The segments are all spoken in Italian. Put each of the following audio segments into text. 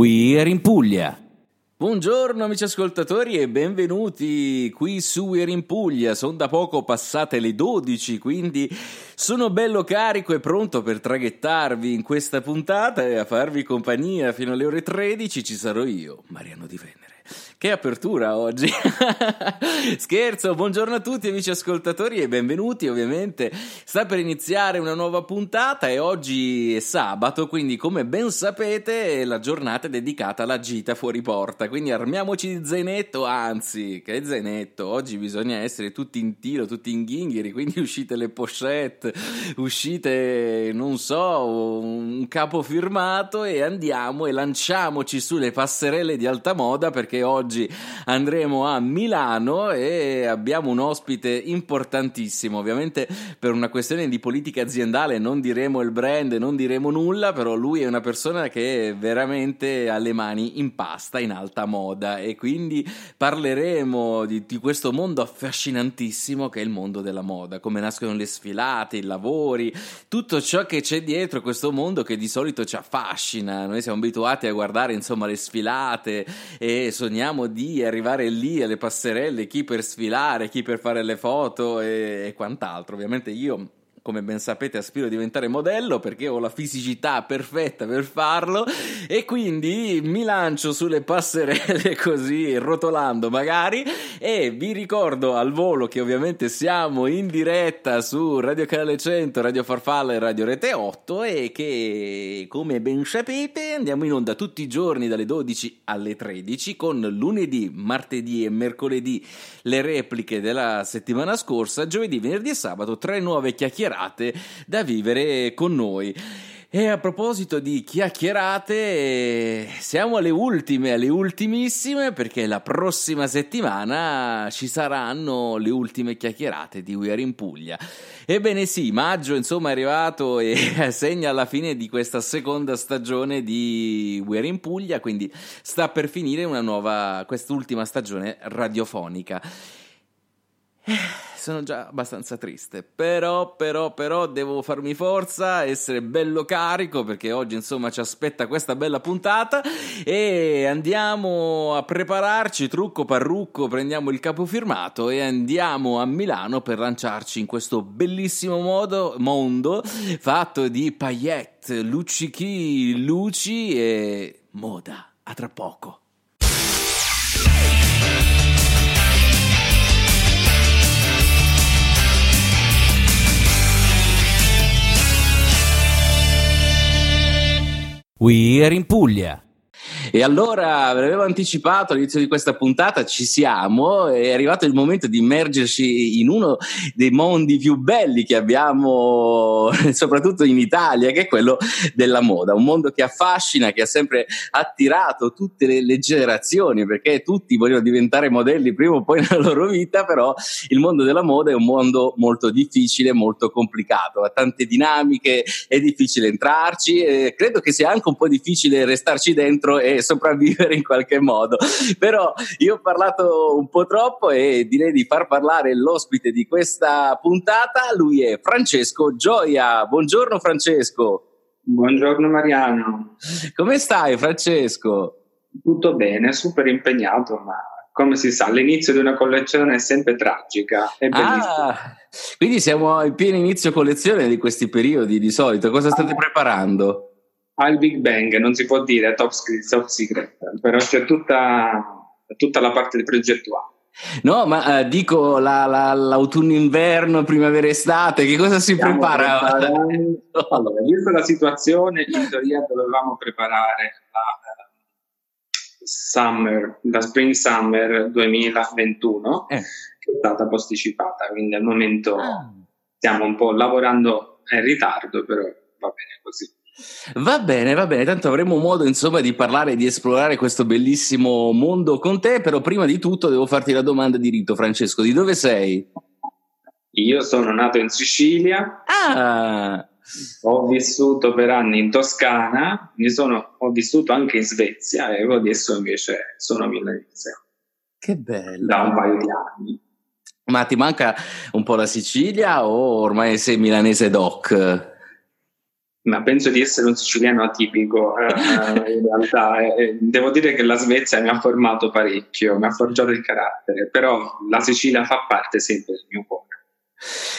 We Are in Puglia. Buongiorno amici ascoltatori e benvenuti qui su We Are in Puglia. Sono da poco passate le 12, quindi sono bello carico e pronto per traghettarvi in questa puntata e a farvi compagnia fino alle ore 13 ci sarò io, Mariano Di Venere. Che apertura oggi! Scherzo, buongiorno a tutti amici ascoltatori e benvenuti ovviamente. Sta per iniziare una nuova puntata e oggi è sabato, quindi come ben sapete la giornata è dedicata alla gita fuori porta, quindi armiamoci di zainetto, anzi, che zainetto, oggi bisogna essere tutti in tiro, tutti in ghingheri, quindi uscite le pochette, uscite, non so, un capo firmato e andiamo e lanciamoci sulle passerelle di alta moda perché oggi oggi andremo a Milano e abbiamo un ospite importantissimo. Ovviamente per una questione di politica aziendale non diremo il brand, non diremo nulla, però lui è una persona che veramente ha le mani in pasta in alta moda e quindi parleremo di, di questo mondo affascinantissimo che è il mondo della moda, come nascono le sfilate, i lavori, tutto ciò che c'è dietro questo mondo che di solito ci affascina. Noi siamo abituati a guardare insomma le sfilate e sogniamo cerchiamo di arrivare lì alle passerelle, chi per sfilare, chi per fare le foto e, e quant'altro. Ovviamente io come ben sapete aspiro a diventare modello perché ho la fisicità perfetta per farlo. E quindi mi lancio sulle passerelle così rotolando magari. E vi ricordo al volo che ovviamente siamo in diretta su Radio Canale 100, Radio Farfalla e Radio Rete 8 e che come ben sapete andiamo in onda tutti i giorni dalle 12 alle 13 con lunedì, martedì e mercoledì le repliche della settimana scorsa, giovedì, venerdì e sabato tre nuove chiacchierate chiacchierate da vivere con noi. E a proposito di chiacchierate, siamo alle ultime, alle ultimissime, perché la prossima settimana ci saranno le ultime chiacchierate di We Are in Puglia. Ebbene sì, maggio insomma è arrivato e segna la fine di questa seconda stagione di We Are in Puglia, quindi sta per finire una nuova, quest'ultima stagione radiofonica sono già abbastanza triste. Però, però, però devo farmi forza, essere bello carico perché oggi insomma ci aspetta questa bella puntata e andiamo a prepararci, trucco parrucco, prendiamo il capo firmato e andiamo a Milano per lanciarci in questo bellissimo modo, mondo fatto di paillette, luccichi, luci e moda. A tra poco. We are in Puglia. E allora avevo anticipato all'inizio di questa puntata, ci siamo, è arrivato il momento di immergerci in uno dei mondi più belli che abbiamo, soprattutto in Italia, che è quello della moda, un mondo che affascina, che ha sempre attirato tutte le, le generazioni, perché tutti vogliono diventare modelli prima o poi nella loro vita, però il mondo della moda è un mondo molto difficile, molto complicato, ha tante dinamiche, è difficile entrarci, e credo che sia anche un po' difficile restarci dentro e sopravvivere in qualche modo. Però io ho parlato un po' troppo e direi di far parlare l'ospite di questa puntata. Lui è Francesco Gioia. Buongiorno Francesco. Buongiorno Mariano. Come stai Francesco? Tutto bene, super impegnato, ma come si sa, l'inizio di una collezione è sempre tragica. È ah, quindi siamo in pieno inizio collezione di questi periodi di solito. Cosa state ah. preparando? Al Big Bang, non si può dire top, top secret, però c'è tutta, tutta la parte progettuale. No, ma uh, dico la, la, l'autunno-inverno, primavera-estate, che cosa si Stiamo prepara? Allora, vista la situazione, in teoria dovevamo preparare la uh, summer, la spring summer 2021, eh. che è stata posticipata, quindi al momento ah. stiamo un po' lavorando in ritardo, però va bene così. Va bene, va bene, tanto avremo modo insomma di parlare, di esplorare questo bellissimo mondo con te, però prima di tutto devo farti la domanda di rito, Francesco, di dove sei? Io sono nato in Sicilia. Ah! Ho vissuto per anni in Toscana, sono, ho vissuto anche in Svezia e adesso invece sono milanese. Che bello! Da un paio di anni. Ma ti manca un po' la Sicilia o ormai sei milanese doc? Ma penso di essere un siciliano atipico eh, eh in realtà. Eh, devo dire che la Svezia mi ha formato parecchio, mi ha forgiato il carattere, però la Sicilia fa parte sempre del mio cuore.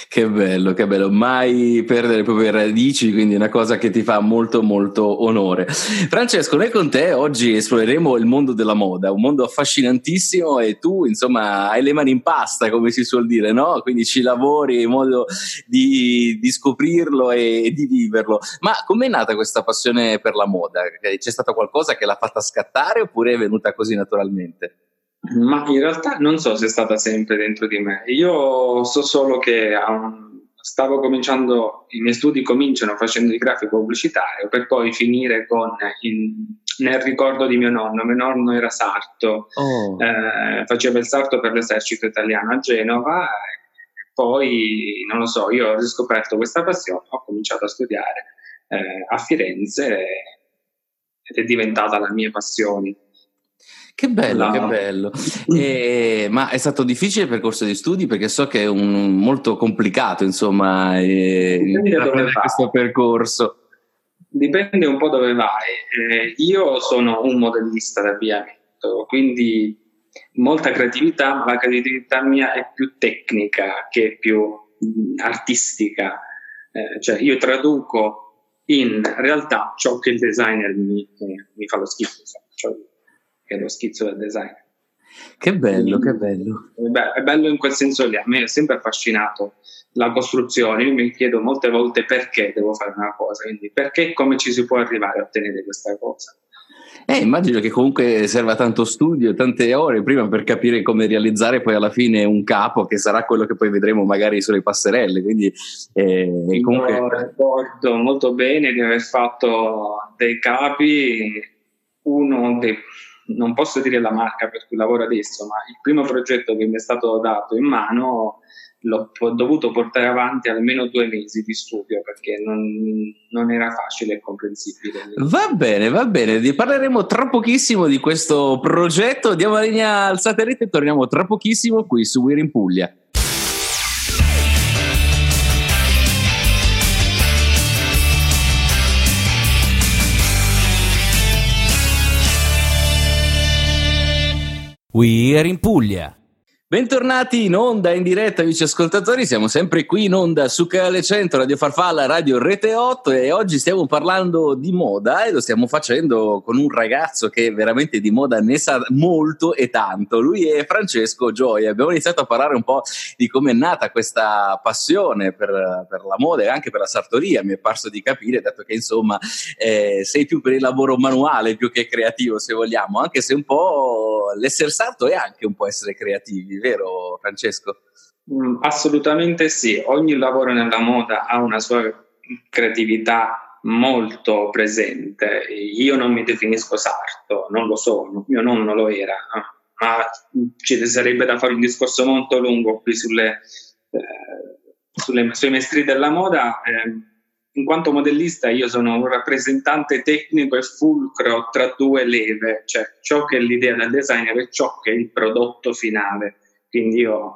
Che bello, che bello, mai perdere le proprie radici, quindi una cosa che ti fa molto molto onore. Francesco, noi con te oggi esploreremo il mondo della moda, un mondo affascinantissimo e tu insomma hai le mani in pasta, come si suol dire, no? Quindi ci lavori in modo di, di scoprirlo e, di viverlo. Ma com'è nata questa passione per la moda? C'è stato qualcosa che l'ha fatta scattare oppure è venuta così naturalmente? Ma in realtà non so se è stata sempre dentro di me. Io so solo che um, stavo cominciando, i miei studi cominciano facendo il grafico pubblicitario per poi finire con in, nel ricordo di mio nonno. Mio nonno era sarto, oh. eh, faceva il sarto per l'esercito italiano a Genova. Poi, non lo so, io ho riscoperto questa passione, ho cominciato a studiare eh, a Firenze ed è diventata la mia passione. Che bello, no. che bello. E, ma è stato difficile il percorso di studi perché so che è un, molto complicato, insomma, eh, questo percorso. Dipende un po' dove vai. Eh, io sono un modellista d'avviamento, quindi molta creatività, ma la creatività mia è più tecnica che più mh, artistica. Eh, cioè io traduco in realtà ciò che il designer mi, mi fa lo schifo. Cioè, che è lo schizzo del design. Che bello, che bello. Beh, è bello in quel senso lì, a me è sempre affascinato la costruzione, io mi chiedo molte volte perché devo fare una cosa, quindi perché e come ci si può arrivare a ottenere questa cosa. Eh, immagino che comunque serva tanto studio, tante ore prima per capire come realizzare poi alla fine un capo che sarà quello che poi vedremo magari sulle passerelle. Quindi, eh, comunque... Io ricordo molto bene di aver fatto dei capi, uno dei non posso dire la marca per cui lavoro adesso, ma il primo progetto che mi è stato dato in mano l'ho dovuto portare avanti almeno due mesi di studio perché non, non, era facile e comprensibile. Va bene, va bene, parleremo tra pochissimo di questo progetto. Diamo la linea al satellite e torniamo tra pochissimo qui su We're in Puglia. We're in Puglia. Bentornati in onda, in diretta, amici ascoltatori. Siamo sempre qui in onda su Canale 100, Radio Farfalla, Radio Rete 8 e oggi stiamo parlando di moda e lo stiamo facendo con un ragazzo che veramente di moda ne sa molto e tanto. Lui è Francesco Gioia. Abbiamo iniziato a parlare un po' di come è nata questa passione per, per, la moda e anche per la sartoria. Mi è parso di capire, dato che insomma eh, sei più per il lavoro manuale più che creativo, se vogliamo, anche se un po' l'essere sarto è anche un po' essere creativi vero Francesco? Mm, assolutamente sì, ogni lavoro nella moda ha una sua creatività molto presente. Io non mi definisco sarto, non lo sono, mio nonno lo era, ma ci sarebbe da fare un discorso molto lungo qui sulle, eh, sulle, sui mestri della moda. Eh, in quanto modellista io sono un rappresentante tecnico e fulcro tra due leve, cioè ciò che è l'idea del designer e ciò che è il prodotto finale. Quindi io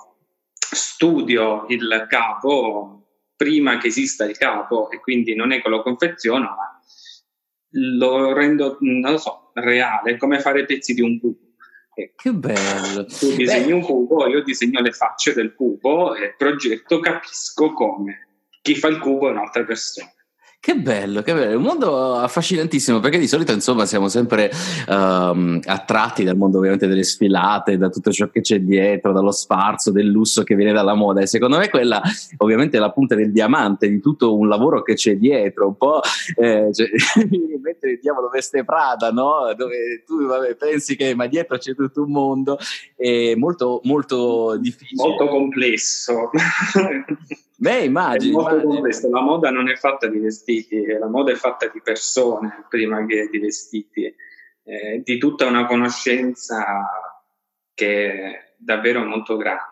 studio il capo prima che esista il capo e quindi non è che lo confeziono, ma lo rendo, non lo so, reale, come fare pezzi di un cubo. Che bello! Tu disegni Beh. un cubo, io disegno le facce del cubo e progetto, capisco come. Chi fa il cubo è un'altra persona. Che bello, che bello, è un mondo affascinantissimo perché di solito insomma siamo sempre um, attratti dal mondo ovviamente delle sfilate, da tutto ciò che c'è dietro, dallo sfarzo, del lusso che viene dalla moda e secondo me quella ovviamente è la punta del diamante di tutto un lavoro che c'è dietro, un po' eh, cioè, mentre il diavolo veste Prada, no? dove tu vabbè, pensi che ma dietro c'è tutto un mondo, è molto molto difficile. Molto complesso. Beh, immagini. La moda non è fatta di vestiti, la moda è fatta di persone prima che di vestiti, eh, di tutta una conoscenza che è davvero molto grande.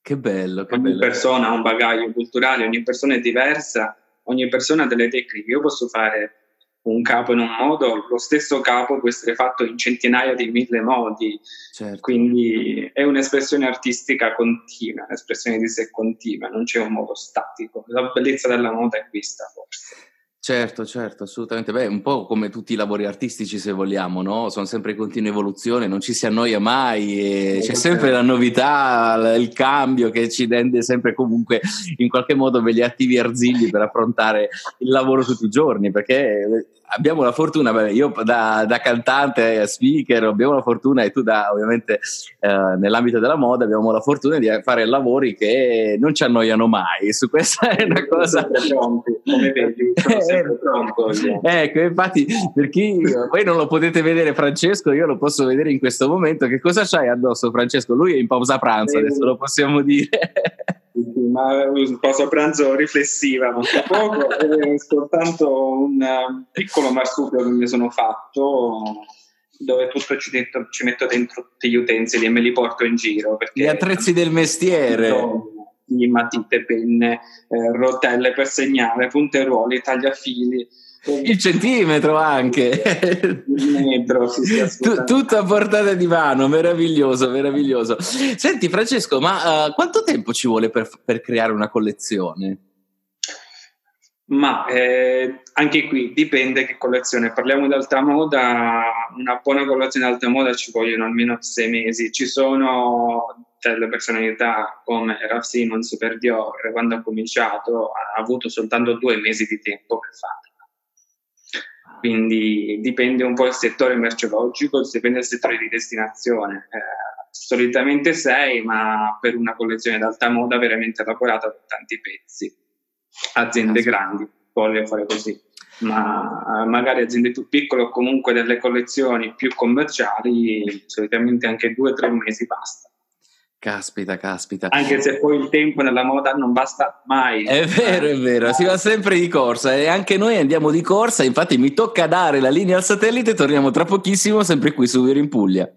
Che bello. Che ogni bello. persona ha un bagaglio culturale, ogni persona è diversa, ogni persona ha delle tecniche. Io posso fare un capo in un modo, lo stesso capo può essere fatto in centinaia di mille modi, certo. quindi è un'espressione artistica continua, un'espressione di sé continua, non c'è un modo statico. La bellezza della moda è questa forse. Certo, certo, assolutamente. Beh, un po' come tutti i lavori artistici, se vogliamo, no? Sono sempre in continua evoluzione, non ci si annoia mai, e c'è sempre la novità, il cambio che ci rende sempre comunque in qualche modo belli attivi arzigli per affrontare il lavoro tutti i giorni, perché abbiamo la fortuna, beh, io da, da, cantante, speaker, abbiamo la fortuna e tu da ovviamente eh, nell'ambito della moda abbiamo la fortuna di fare lavori che non ci annoiano mai, su questa è una cosa... Pronti, come vedi, sono sempre pronto. ecco, infatti per chi voi non lo potete vedere Francesco, io lo posso vedere in questo momento, che cosa c'hai addosso Francesco? Lui è in pausa pranzo, adesso lo possiamo dire ma un pausa pranzo riflessiva, so poco, è soltanto un um, piccolo marsupio che mi sono fatto dove tutto ci, dentro, ci, metto dentro tutti gli utensili e me li porto in giro. Gli attrezzi del mestiere. Matite, penne, eh, rotelle per segnare, punteruoli, tagliafili il centimetro anche il metro sì, sì, tutto a portata di mano meraviglioso meraviglioso senti Francesco ma uh, quanto tempo ci vuole per, per creare una collezione? Ma eh, anche qui dipende che collezione. Parliamo di alta moda, una buona collezione di alta moda ci vogliono almeno sei mesi. Ci sono delle personalità come Ralph Simmons per Dior, quando ha cominciato ha avuto soltanto due mesi di tempo per farlo quindi dipende un po' dal settore merceologico, dipende dal settore di destinazione. Eh, solitamente sei, ma per una collezione d'alta moda veramente elaborata con tanti pezzi. Aziende grandi voglio fare così, ma magari aziende più piccole o comunque delle collezioni più commerciali, solitamente anche due o tre mesi basta. Caspita, caspita. Anche se poi il tempo nella moda non basta mai. È vero, è vero, si va sempre di corsa e anche noi andiamo di corsa, infatti mi tocca dare la linea al satellite, torniamo tra pochissimo sempre qui su Vero in Puglia.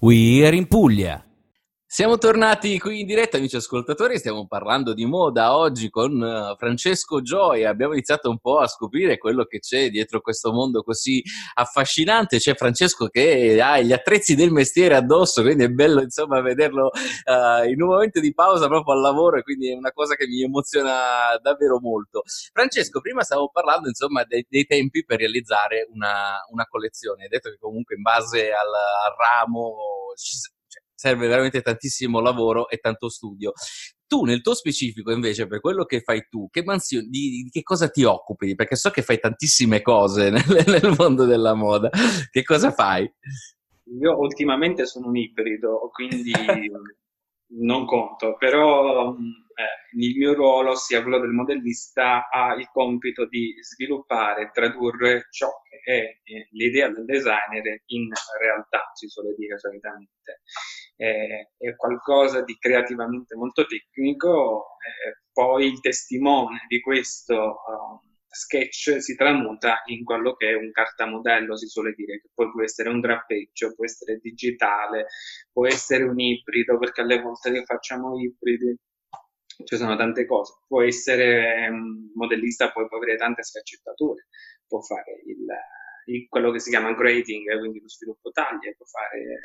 We're in Puglia. Siamo tornati qui in diretta, amici ascoltatori, stiamo parlando di moda oggi con uh, Francesco Gioia. Abbiamo iniziato un po' a scoprire quello che c'è dietro questo mondo così affascinante. C'è Francesco che ha gli attrezzi del mestiere addosso, quindi è bello insomma vederlo uh, in un momento di pausa proprio al lavoro e quindi è una cosa che mi emoziona davvero molto. Francesco, prima stavo parlando insomma dei, dei tempi per realizzare una, una, collezione. Hai detto che comunque in base al, al ramo serve veramente tantissimo lavoro e tanto studio. Tu nel tuo specifico invece, per quello che fai tu, che mansione, di, di, che cosa ti occupi? Perché so che fai tantissime cose nel, nel mondo della moda. Che cosa fai? Io ultimamente sono un ibrido, quindi non conto, però eh, il mio ruolo, sia quello del modellista, ha il compito di sviluppare tradurre ciò che è eh, l'idea del designer in realtà, si suole dire solitamente. Eh, è qualcosa di creativamente molto tecnico, eh, poi il testimone di questo um, sketch si tramuta in quello che è un cartamodello, si suole dire, che poi può essere un drappeggio, può essere digitale, può essere un ibrido, perché alle volte che facciamo ibridi ci sono tante cose. Può essere un modellista, poi può avere tante sfaccettature, può fare il, il, quello che si chiama grading, quindi lo sviluppo taglie, può fare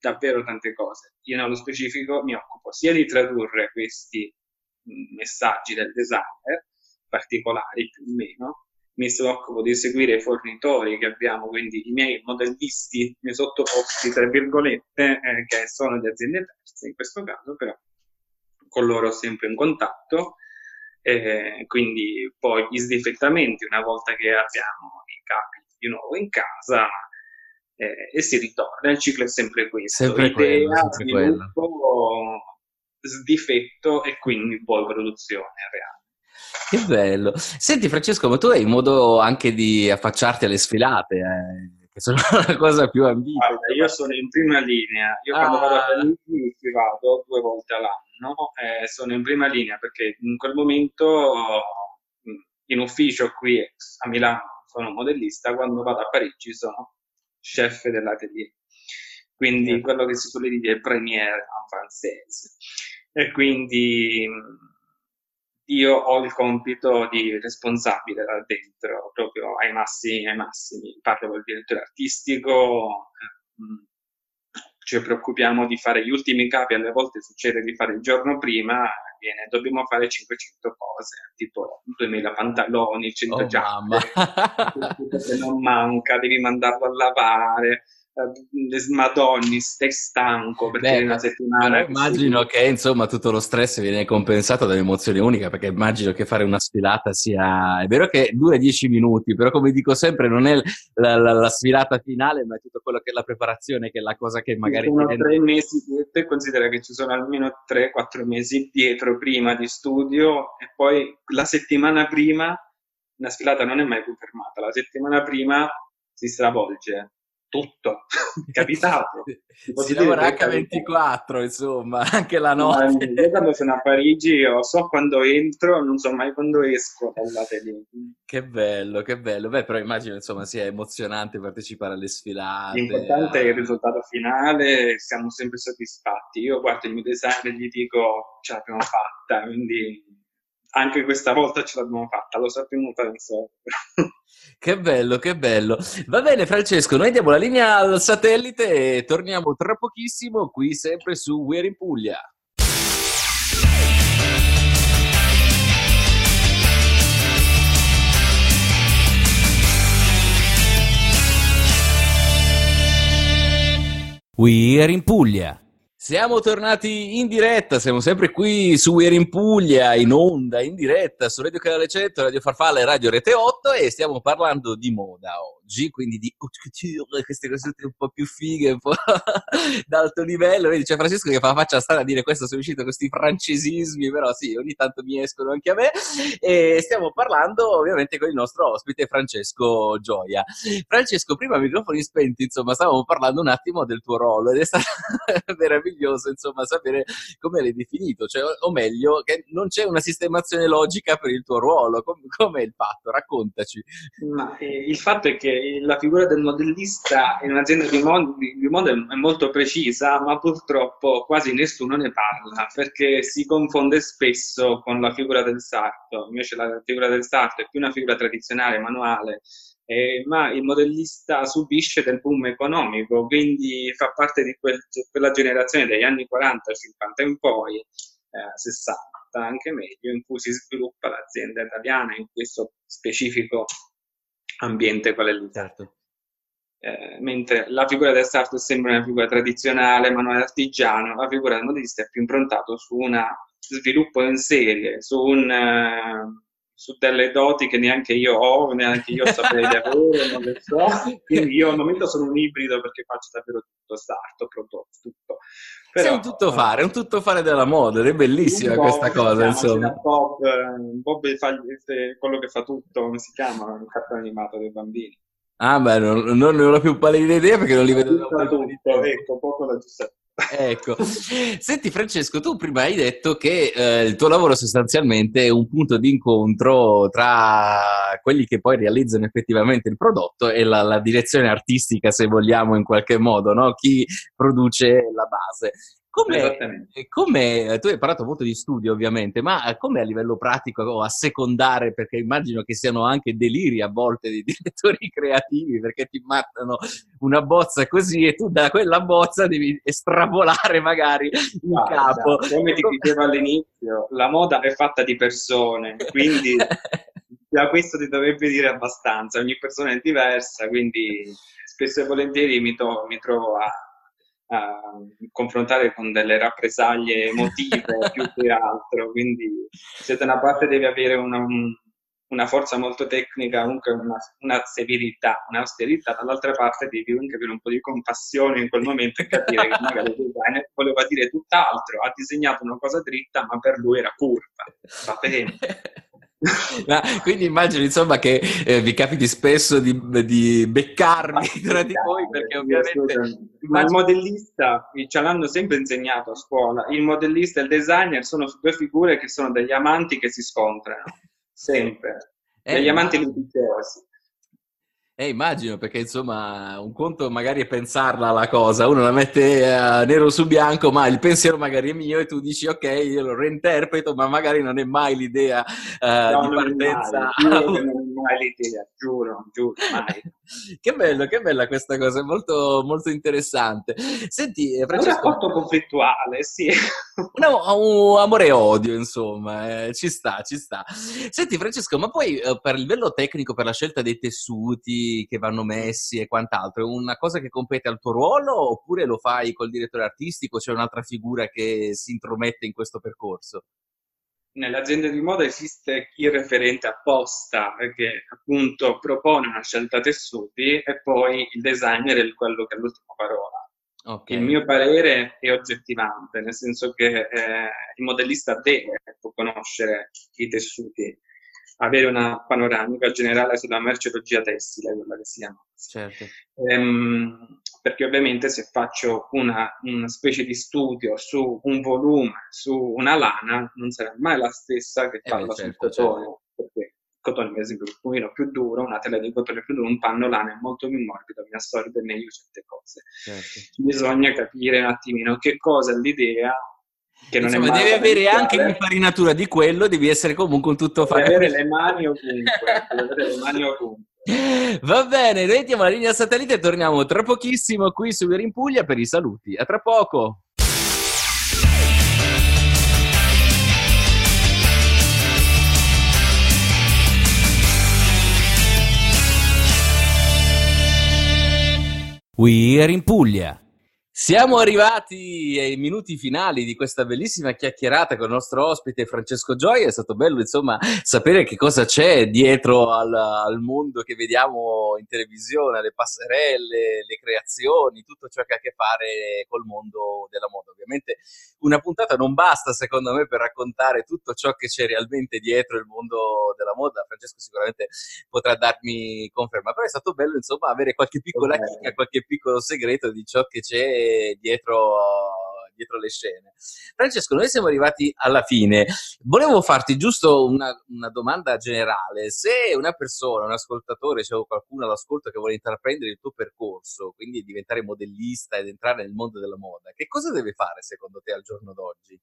davvero tante cose. Io nello specifico mi occupo sia di tradurre questi messaggi del designer, particolari più o meno, mi occupo di seguire i fornitori che abbiamo, quindi i miei modellisti, i miei sottoposti, tra virgolette, eh, che sono di aziende terze in questo caso, però con loro sempre in contatto, eh, quindi poi gli sdifettamenti una volta che abbiamo i capi di nuovo in casa eh, e si ritorna, il ciclo è sempre questo, sempre idea, quello, sempre sviluppo, sdifetto e quindi poi produzione reale. Che bello. Senti Francesco, ma tu hai modo anche di affacciarti alle sfilate, eh, che sono la cosa più ambita. Guarda, io sono in prima linea, io quando ah. vado a Parigi ci vado due volte all'anno no? eh, sono in prima linea perché in quel momento in ufficio qui a Milano sono modellista, quando vado a Parigi sono chef dell'atelier. Quindi quello che si suole dire è premier en française. E quindi io ho il compito di responsabile là dentro, proprio ai massimi, ai massimi. Parlo col direttore artistico, eh, ci preoccupiamo di fare gli ultimi capi, alle volte succede di fare il giorno prima, viene, dobbiamo fare 500 cose, tipo 2000 pantaloni, 100 oh, giacche, non manca, devi mandarlo a lavare, eh, Madonni, stai stanco perché Beh, una settimana. Immagino che, insomma tutto lo stress viene compensato da un'emozione unica perché immagino che fare una sfilata sia. È vero che dura 10 minuti, però come dico sempre, non è la, la, la sfilata finale, ma è tutto quello che è la preparazione, che è la cosa che magari. Sono viene... tre mesi, te considera che ci sono almeno 3-4 mesi dietro prima di studio e poi la settimana prima. Una sfilata non è mai più fermata, la settimana prima si stravolge tutto, è capitato. si lavora H24, insomma, anche la notte. Io quando sono a Parigi io so quando entro, non so mai quando esco dall'atelier. Che bello, che bello. Beh, però immagino, insomma, sia emozionante partecipare alle sfilate. L'importante è il risultato finale, siamo sempre soddisfatti. Io guardo il mio design e gli dico, ce l'abbiamo fatta, quindi anche questa volta ce l'abbiamo fatta, lo sappiamo penso. Che bello, che bello. Va bene Francesco, noi diamo la linea al satellite e torniamo tra pochissimo qui sempre su We're in Puglia. We're in Puglia. Siamo tornati in diretta, siamo sempre qui su We're in Puglia, in onda, in diretta su Radio Canale 100, Radio Farfalla e Radio Rete 8 e stiamo parlando di moda oggi, quindi di haute couture, queste cose un po' più fighe, un po' d'alto livello. Vedi, c'è Francesco che fa faccia strana a dire questo, sono uscito questi francesismi, però sì, ogni tanto mi escono anche a me. E stiamo parlando ovviamente con il nostro ospite Francesco Gioia. Francesco, prima microfoni spenti, insomma, stavamo parlando un attimo del tuo ruolo ed è stato meraviglioso, insomma, sapere come l'hai definito, cioè, o meglio, che non c'è una sistemazione logica per il tuo ruolo. Com- com'è il fatto? Raccontaci. Ma, eh, il fatto è che la figura del modellista in un'azienda di, mod- di moda è molto precisa, ma purtroppo quasi nessuno ne parla perché si confonde spesso con la figura del sarto. Invece la figura del sarto è più una figura tradizionale, manuale, eh, ma il modellista subisce del boom economico, quindi fa parte di quel, quella generazione degli anni 40, 50 in poi, eh, 60 anche meglio, in cui si sviluppa l'azienda italiana in questo specifico ambiente qual è lì. Certo. Eh, mentre la figura del sarto sembra una figura tradizionale, manuale artigiano, la figura del modellista è più improntato su un sviluppo in serie, su, un, uh, su, delle doti che neanche io ho, neanche io saprei di avere, non le so. Quindi io al momento sono un ibrido perché faccio davvero tutto sarto, prodotto, tutto. Però, Sei un tuttofare, un tuttofare della moda, è bellissima questa cosa, insomma. Bob, Bob fa quello che fa tutto, come si chiama? Il cartone animato dei bambini. Ah, beh, non, non ne ho più pallida idea perché non li vedo da tutto, ecco, poco da Giuseppe. Ecco, senti Francesco, tu prima hai detto che eh, il tuo lavoro sostanzialmente è un punto di incontro tra quelli che poi realizzano effettivamente il prodotto e la, la direzione artistica, se vogliamo in qualche modo, no? chi produce la base. Come, come, tu hai parlato molto di studio ovviamente, ma come a livello pratico o a secondare, perché immagino che siano anche deliri a volte di direttori creativi, perché ti mandano una bozza così e tu da quella bozza devi estrapolare magari in ah, capo. Esatto. Come ti dicevo all'inizio, la moda è fatta di persone, quindi da questo ti dovrebbe dire abbastanza, ogni persona è diversa, quindi spesso e volentieri mi, to- mi trovo a a confrontare con delle rappresaglie emotive più che altro, quindi se da una parte devi avere una, una forza molto tecnica, comunque una, una severità, un'austerità, dall'altra parte devi anche avere un po' di compassione in quel momento e capire che magari il designer voleva dire tutt'altro, ha disegnato una cosa dritta ma per lui era curva, va bene. Ma, quindi immagino insomma che eh, vi capiti spesso di, di beccarmi tra di voi perché ovviamente ma il modellista ce l'hanno sempre insegnato a scuola il modellista e il designer sono due figure che sono degli amanti che si scontrano sempre. Eh, degli amanti litigiosi Eh, immagino, perché insomma un conto magari è pensarla la cosa, uno la mette uh, nero su bianco, ma il pensiero magari è mio e tu dici ok, io lo reinterpreto, ma magari non è mai l'idea uh, no, di partenza. Che non è mai l'idea, giuro, giuro, mai. che bello, che bella questa cosa, è molto, molto interessante. Senti, eh, Francesco... Un rapporto conflittuale, sì. No, un amore e odio, insomma, eh, ci sta, ci sta. Senti Francesco, ma poi eh, per il livello tecnico, per la scelta dei tessuti, che vanno messi e quant'altro, è una cosa che compete al tuo ruolo oppure lo fai col direttore artistico? C'è un'altra figura che si intromette in questo percorso? Nelle aziende di moda esiste il referente apposta che appunto propone una scelta tessuti e poi il designer è quello che ha l'ultima parola. Okay. Il mio parere è oggettivante, nel senso che eh, il modellista deve conoscere i tessuti avere una panoramica generale sulla merceologia tessile, quella che si chiama. Certo. Ehm, perché ovviamente se faccio una, una, specie di studio su un volume, su una lana, non sarà mai la stessa che farla eh certo, sul cotone, certo. perché il cotone per esempio è un pochino più duro, una tela di cotone più duro, un panno lana è molto più morbido, mi assorbe meglio certe cose. Certo. Bisogna capire un attimino che cosa è l'idea che non Insomma, devi avere anche l'infarinatura di quello, devi essere comunque un tutto fare. Devi avere le mani ovunque, avere le mani ovunque. Va bene, noi diamo la linea satellite e torniamo tra pochissimo qui su Vero in Puglia per i saluti. A tra poco! We are in Puglia. Siamo arrivati ai minuti finali di questa bellissima chiacchierata con il nostro ospite Francesco Gioia. È stato bello, insomma, sapere che cosa c'è dietro al, al mondo che vediamo in televisione, le passerelle, le creazioni, tutto ciò che ha a che fare col mondo della moda. Ovviamente una puntata non basta, secondo me, per raccontare tutto ciò che c'è realmente dietro il mondo della moda. Francesco sicuramente potrà darmi conferma, però è stato bello, insomma, avere qualche piccola chicca, qualche piccolo segreto di ciò che c'è dietro, dietro le scene. Francesco, noi siamo arrivati alla fine. Volevo farti giusto una, una domanda generale. Se una persona, un ascoltatore, c'è qualcuno all'ascolto che vuole intraprendere il tuo percorso, quindi diventare modellista ed entrare nel mondo della moda, che cosa deve fare secondo te al giorno d'oggi?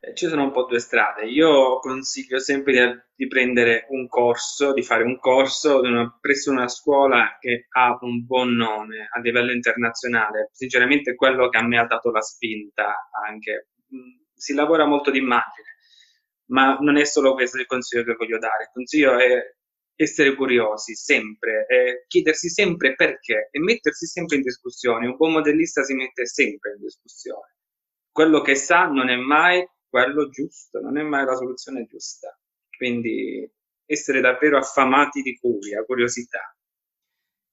Eh, ci sono un po' due strade. Io consiglio sempre di, di prendere un corso, di fare un corso una, presso una scuola che ha un buon nome a livello internazionale. Sinceramente, quello che a me ha dato la spinta anche. Mm, si lavora molto d'immagine, ma non è solo questo il consiglio che voglio dare. Il consiglio è essere curiosi sempre, eh, chiedersi sempre perché e mettersi sempre in discussione. Un buon modellista si mette sempre in discussione quello che sa non è mai quello giusto, non è mai la soluzione giusta. Quindi essere davvero affamati di curia, curiosità.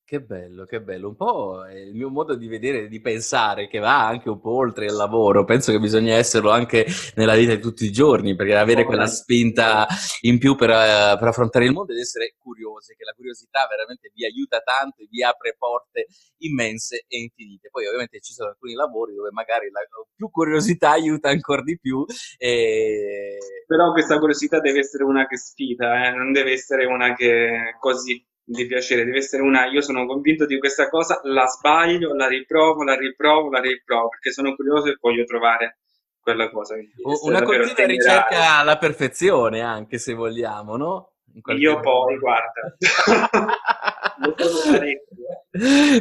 Che bello, che bello. Un po' è il mio modo di vedere, di pensare, che va anche un po' oltre il lavoro. Penso che bisogna esserlo anche nella vita di tutti i giorni, perché avere quella spinta in più per, uh, per affrontare il mondo ed essere curiosi, che la curiosità veramente vi aiuta tanto e vi apre porte immense e infinite. Poi ovviamente ci sono alcuni lavori dove magari la più curiosità aiuta ancora di più. E... Però questa curiosità deve essere una che sfida, eh? non deve essere una che così di piacere, deve essere una io sono convinto di questa cosa, la sbaglio, la riprovo, la riprovo, la riprovo, perché sono curioso e voglio trovare quella cosa. Una continua ricerca alla perfezione, anche se vogliamo, no? Io poi, guarda,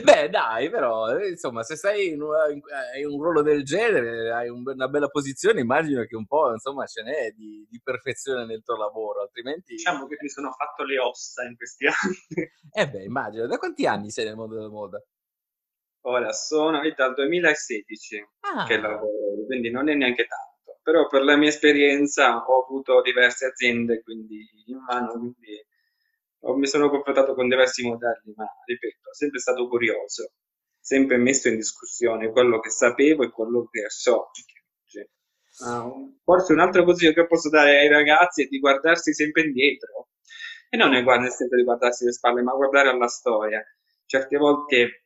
Beh, dai, però, insomma, se sei in, in un ruolo del genere, hai un, una bella posizione, immagino che un po', insomma, ce n'è di, di, perfezione nel tuo lavoro, altrimenti... Diciamo che mi sono fatto le ossa in questi anni. Eh beh, immagino. Da quanti anni sei nel mondo della moda? Ora, sono dal 2016 ah. che lavoro, quindi non è neanche tanto però per la mia esperienza ho avuto diverse aziende quindi in mano, quindi mi sono confrontato con diversi modelli, ma ripeto, ho sempre stato curioso, sempre messo in discussione quello che sapevo e quello che so. Uh, forse un altro consiglio che posso dare ai ragazzi è di guardarsi sempre indietro e non è nel senso di guardarsi le spalle, ma guardare alla storia. Certe volte eh,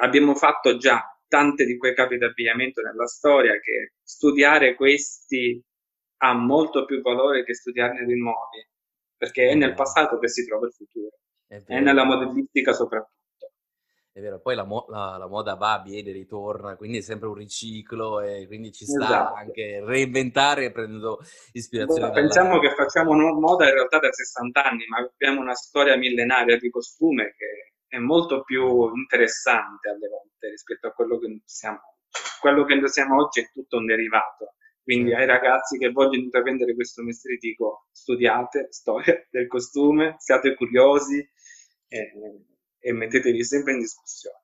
abbiamo fatto già tante di quei capi d'abbigliamento nella storia che studiare questi ha molto più valore che studiarne di nuovi, perché è nel passato che si trova il futuro. e nella modellistica soprattutto. È vero, poi la, mo- la, la, moda va, viene, ritorna, quindi è sempre un riciclo e quindi ci sta esatto. anche reinventare prendendo ispirazione. Dalla... Pensiamo che facciamo moda in realtà da 60 anni, ma abbiamo una storia millenaria di costume che è molto più interessante alle volte rispetto a quello che siamo oggi. Quello che indossiamo oggi è tutto un derivato. Quindi ai ragazzi che vogliono intraprendere questo mestiere dico studiate storia del costume, siate curiosi. Eh, e mettetevi sempre in discussione.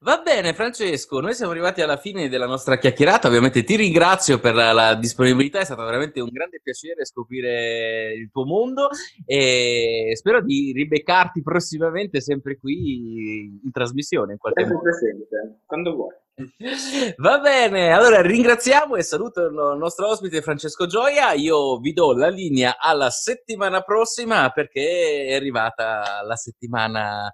Va bene Francesco, noi siamo arrivati alla fine della nostra chiacchierata, ovviamente ti ringrazio per la, la, disponibilità, è stato veramente un grande piacere scoprire il tuo mondo e spero di ribeccarti prossimamente sempre qui in trasmissione in qualche sempre modo. presente, quando vuoi. Va bene, allora ringraziamo e saluto il nostro ospite Francesco Gioia. Io vi do la linea alla settimana prossima perché è arrivata la settimana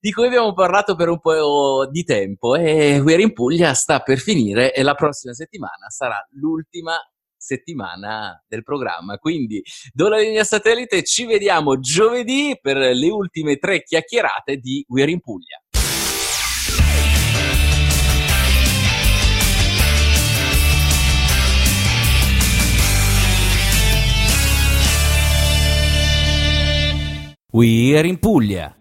di cui abbiamo parlato per un po' di tempo e We're in Puglia sta per finire e la prossima settimana sarà l'ultima settimana del programma. Quindi do la linea satellite, ci vediamo giovedì per le ultime tre chiacchierate di We're in Puglia. We're in Puglia